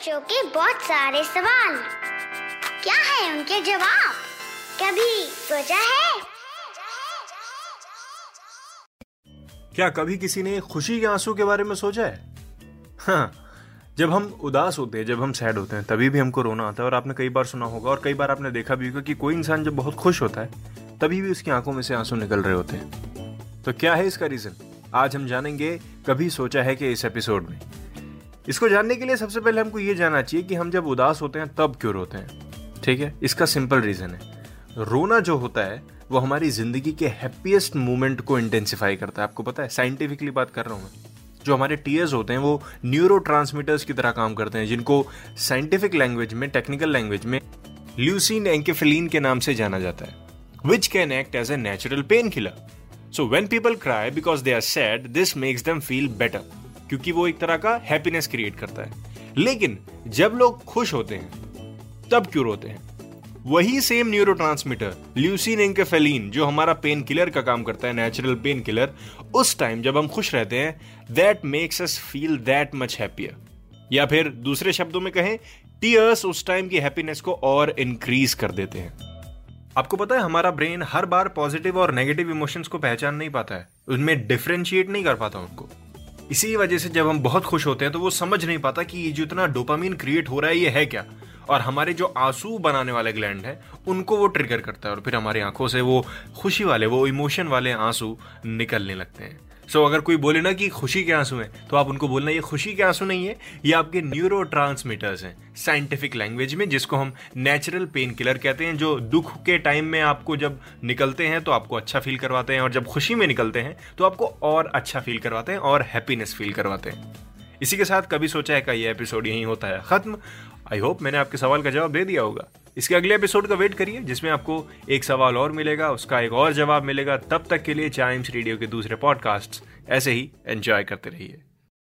बच्चों के बहुत सारे सवाल। क्या है उनके जवाब? कभी सोचा है? क्या कभी किसी ने खुशी के आँसू के बारे में सोचा है? हाँ जब हम उदास होते हैं, जब हम सैड होते हैं, तभी भी हमको रोना आता है और आपने कई बार सुना होगा और कई बार आपने देखा भी होगा कि कोई इंसान जब बहुत खुश होता है, तभी भी उसकी आँखों में से आँसू निकल रहे होते हैं। तो क्या है इसका रीजन आज हम जानेंगे, कभी सोचा है कि इस एपिसोड में। इसको जानने के लिए सबसे पहले हमको ये जानना चाहिए कि हम जब उदास होते हैं, तब क्यों रोते हैं? ठीक है? इसका सिंपल रीजन है। रोना जो होता है, वो हमारी ज़िंदगी के हैप्पीएस्ट मोमेंट को इंटेंसिफाई करता है। आपको पता है साइंटिफिकली बात कर रहा हूँ मैं। जो हमारे टीयर्स होते हैं, वो न्यूरो की तरह काम करते हैं, जिनको साइंटिफिक लैंग्वेज में टेक्निकल लैंग्वेज में ल्यूसिन एंकेफिलीन के नाम से जाना जाता है which can act as a natural pain killer so when people cry because they are sad this makes them feel better क्योंकि वो एक तरह का हैप्पीनेस क्रिएट करता है। लेकिन जब लोग खुश होते हैं, तब क्यों रोते हैं? वही same neurotransmitter leucine enkephalin जो हमारा पेन किलर का काम करता है नेचुरल पेन किलर उस टाइम जब हम खुश रहते हैं that makes us feel that much happier या फिर दूसरे शब्दों में कहें टीयर्स उस टाइम की हैप्पीनेस को और इंक्रीज कर देते हैं। आपको पता है, हमारा ब्रेन हर बार पॉजिटिव और नेगेटिव इमोशंस को पहचान नहीं पाता है। उनमें डिफ्रेंशिएट नहीं कर पाता उनको। इसी वजह से जब हम बहुत खुश होते हैं तो वो समझ नहीं पाता कि ये जो इतना डोपामीन क्रिएट हो रहा है, ये है क्या? और हमारे जो आँसू बनाने वाले ग्लैंड है, उनको वो ट्रिगर करता है और फिर हमारी आँखों से वो खुशी वाले, वो इमोशन वाले आँसू निकलने लगते हैं। सो so, अगर कोई बोले ना कि खुशी के आँसू हैं तो आप उनको बोलना ये खुशी के आँसू नहीं है ये आपके न्यूरो ट्रांसमीटर्स हैं साइंटिफिक लैंग्वेज में जिसको हम नेचुरल पेन किलर कहते हैं जो दुख के टाइम में आपको जब निकलते हैं तो आपको अच्छा फील करवाते हैं और जब खुशी में निकलते हैं तो आपको और अच्छा फील करवाते हैं और हैप्पीनेस फील करवाते हैं. इसी के साथ कभी सोचा है का ये एपिसोड यहीं होता है? खत्म। आई होप मैंने आपके सवाल का जवाब दे दिया होगा। इसके अगले एपिसोड का वेट करिए, जिसमें आपको एक सवाल और मिलेगा, उसका एक और जवाब मिलेगा। तब तक के लिए चाइम्स रेडियो के दूसरे पॉडकास्ट ऐसे ही एंजॉय करते रहिए।